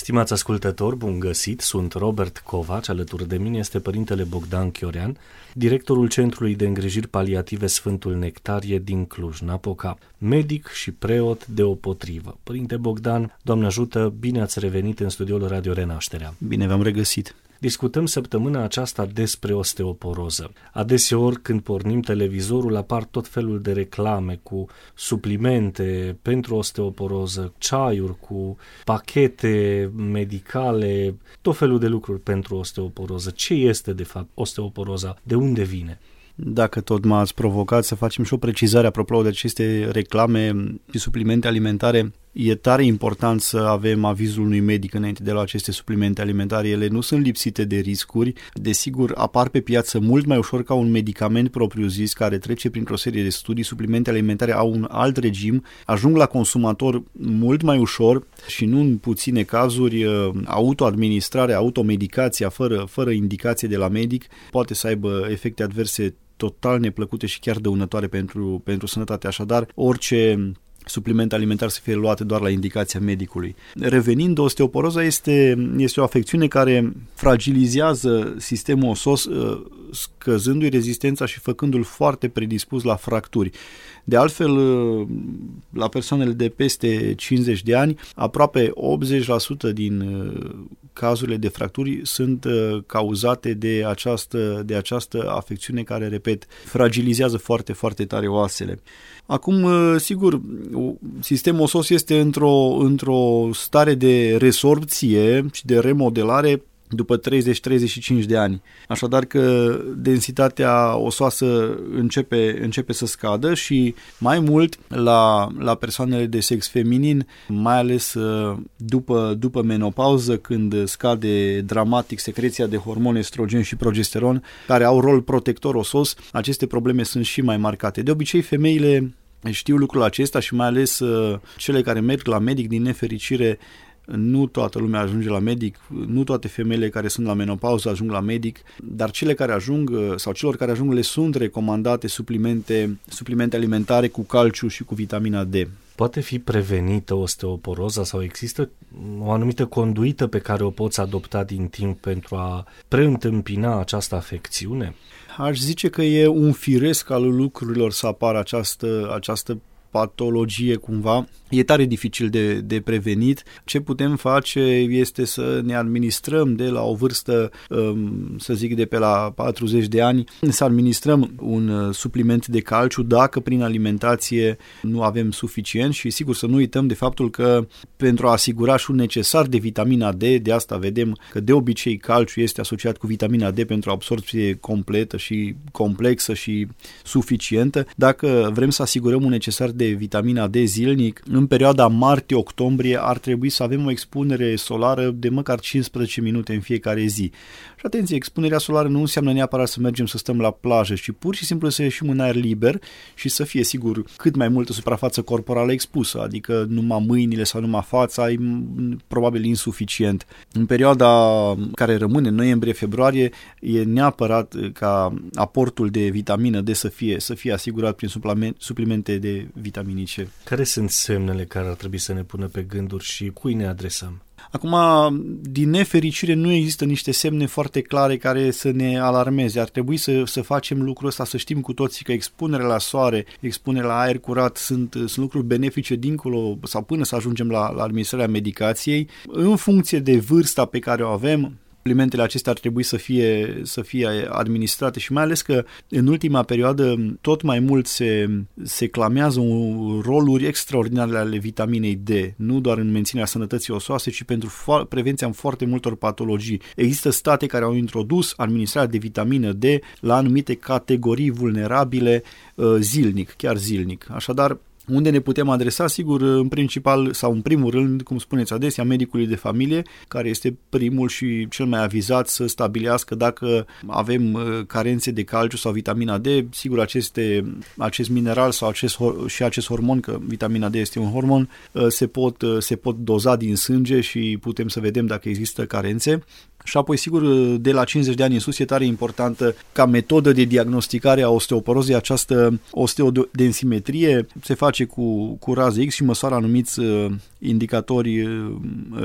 Stimați ascultători, bun găsit! Sunt Robert Covaci, alături de mine este părintele Bogdan Chiorean, directorul Centrului de Îngrijiri Paliative Sfântul Nectarie din Cluj-Napoca, medic și preot deopotrivă. Părinte Bogdan, Doamne ajută, bine ați revenit în studioul Radio Renașterea. Bine v-am regăsit! Discutăm săptămâna aceasta despre osteoporoză. Adeseori când pornim televizorul apar tot felul de reclame cu suplimente pentru osteoporoză, ceaiuri cu pachete medicale, tot felul de lucruri pentru osteoporoză. Ce este de fapt osteoporoza? De unde vine? Dacă tot m-ați provocat să facem și o precizare apropo de aceste reclame și suplimente alimentare, e tare important să avem avizul unui medic înainte de la aceste suplimente alimentare. Ele nu sunt lipsite de riscuri. Desigur, apar pe piață mult mai ușor ca un medicament propriu-zis care trece printr-o serie de studii. Suplimente alimentare au un alt regim, ajung la consumator mult mai ușor și nu în puține cazuri uh, autoadministrarea, automedicația fără, fără indicație de la medic poate să aibă efecte adverse total neplăcute și chiar dăunătoare pentru, pentru sănătate. Așadar, orice supliment alimentar să fie luate doar la indicația medicului. Revenind, osteoporoza este, este o afecțiune care fragilizează sistemul osos, uh, scăzându-i rezistența și făcându-l foarte predispus la fracturi. De altfel, uh, la persoanele de peste 50 de ani, aproape 80% din uh, cazurile de fracturi sunt cauzate de această, de această afecțiune care, repet, fragilizează foarte, foarte tare oasele. Acum, uh, sigur, sistemul osos este într-o, într-o stare de resorpție și de remodelare după 30-35 de ani. Așadar că densitatea osoasă începe, începe să scadă și mai mult la, la persoanele de sex feminin, mai ales uh, după, după menopauză, când scade dramatic secreția de hormoni estrogen și progesteron, care au rol protector osos, aceste probleme sunt și mai marcate. De obicei, femeile știu lucrul acesta și mai ales uh, cele care merg la medic din nefericire nu toată lumea ajunge la medic, nu toate femeile care sunt la menopauză ajung la medic, dar cele care ajung uh, sau celor care ajung le sunt recomandate suplimente, suplimente alimentare cu calciu și cu vitamina D. Poate fi prevenită osteoporoza sau există o anumită conduită pe care o poți adopta din timp pentru a preîntâmpina această afecțiune? aș zice că e un firesc al lucrurilor să apară această, această patologie cumva, e tare dificil de, de prevenit. Ce putem face este să ne administrăm de la o vârstă, um, să zic de pe la 40 de ani, să administrăm un uh, supliment de calciu dacă prin alimentație nu avem suficient și sigur să nu uităm de faptul că pentru a asigura și un necesar de vitamina D, de asta vedem că de obicei calciu este asociat cu vitamina D pentru absorpție completă și complexă și suficientă. Dacă vrem să asigurăm un necesar de vitamina D zilnic, în perioada martie-octombrie ar trebui să avem o expunere solară de măcar 15 minute în fiecare zi. Și atenție, expunerea solară nu înseamnă neapărat să mergem să stăm la plajă, ci pur și simplu să ieșim în aer liber și să fie, sigur, cât mai multă suprafață corporală expusă, adică numai mâinile sau numai fața e probabil insuficient. În perioada care rămâne, noiembrie-februarie, e neapărat ca aportul de vitamină D să fie, să fie asigurat prin suplimente de vitaminice. Care sunt semnele care ar trebui să ne pună pe gânduri și cui ne adresăm? Acum, din nefericire, nu există niște semne foarte clare care să ne alarmeze. Ar trebui să, să facem lucrul ăsta, să știm cu toții că expunerea la soare, expunerea la aer curat sunt, sunt lucruri benefice dincolo sau până să ajungem la, la administrarea medicației. În funcție de vârsta pe care o avem, suplimentele acestea ar trebui să fie, să fie administrate și mai ales că în ultima perioadă tot mai mult se, se clamează un roluri extraordinare ale vitaminei D, nu doar în menținerea sănătății osoase, ci pentru fo- prevenția în foarte multor patologii. Există state care au introdus administrarea de vitamină D la anumite categorii vulnerabile uh, zilnic, chiar zilnic. Așadar, unde ne putem adresa, sigur, în principal sau în primul rând, cum spuneți adesea, medicului de familie, care este primul și cel mai avizat să stabilească dacă avem uh, carențe de calciu sau vitamina D. Sigur, aceste, acest mineral sau acest, și acest hormon, că vitamina D este un hormon, uh, se pot, uh, se pot doza din sânge și putem să vedem dacă există carențe. Și apoi, sigur, de la 50 de ani în sus e tare importantă ca metodă de diagnosticare a osteoporozei această osteodensimetrie. Se face face cu, cu rază X și măsoară anumiți uh, indicatori uh,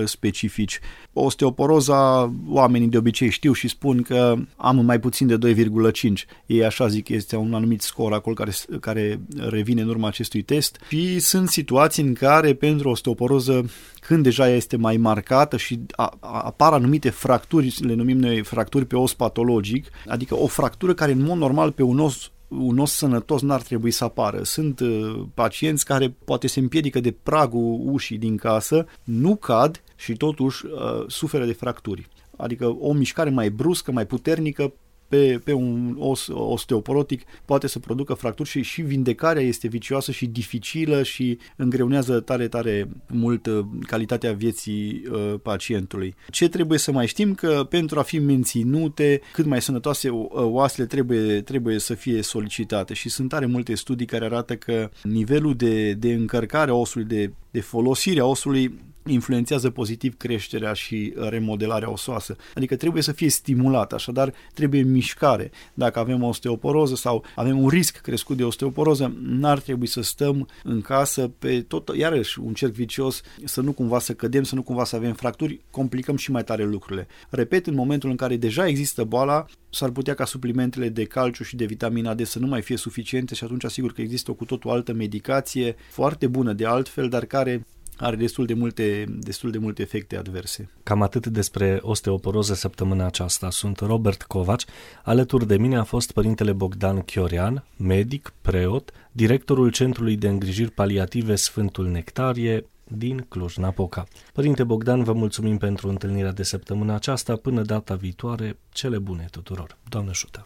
specifici. Osteoporoza, oamenii de obicei știu și spun că am mai puțin de 2,5. Ei așa zic, este un anumit scor acolo care, care revine în urma acestui test. Și sunt situații în care pentru osteoporoză, când deja este mai marcată și apar anumite fracturi, le numim noi fracturi pe os patologic, adică o fractură care în mod normal pe un os un os sănătos n-ar trebui să apară. Sunt uh, pacienți care poate se împiedică de pragul ușii din casă, nu cad și totuși uh, suferă de fracturi. Adică o mișcare mai bruscă, mai puternică pe, pe un os osteoporotic poate să producă fracturi și, și vindecarea este vicioasă și dificilă și îngreunează tare, tare mult uh, calitatea vieții uh, pacientului. Ce trebuie să mai știm? Că pentru a fi menținute cât mai sănătoase uh, oasele trebuie, trebuie să fie solicitate și sunt tare multe studii care arată că nivelul de, de încărcare a osului, de, de folosire a osului influențează pozitiv creșterea și remodelarea osoasă. Adică trebuie să fie stimulat, așadar trebuie mișcare. Dacă avem osteoporoză sau avem un risc crescut de osteoporoză, n-ar trebui să stăm în casă pe tot, iarăși un cerc vicios, să nu cumva să cădem, să nu cumva să avem fracturi, complicăm și mai tare lucrurile. Repet, în momentul în care deja există boala, s-ar putea ca suplimentele de calciu și de vitamina D să nu mai fie suficiente și atunci asigur că există o cu totul altă medicație foarte bună de altfel, dar care are destul de multe, destul de multe efecte adverse. Cam atât despre osteoporoză săptămâna aceasta. Sunt Robert Covaci. Alături de mine a fost părintele Bogdan Chiorian, medic, preot, directorul Centrului de Îngrijiri Paliative Sfântul Nectarie din Cluj-Napoca. Părinte Bogdan, vă mulțumim pentru întâlnirea de săptămâna aceasta. Până data viitoare, cele bune tuturor. Doamne ajută!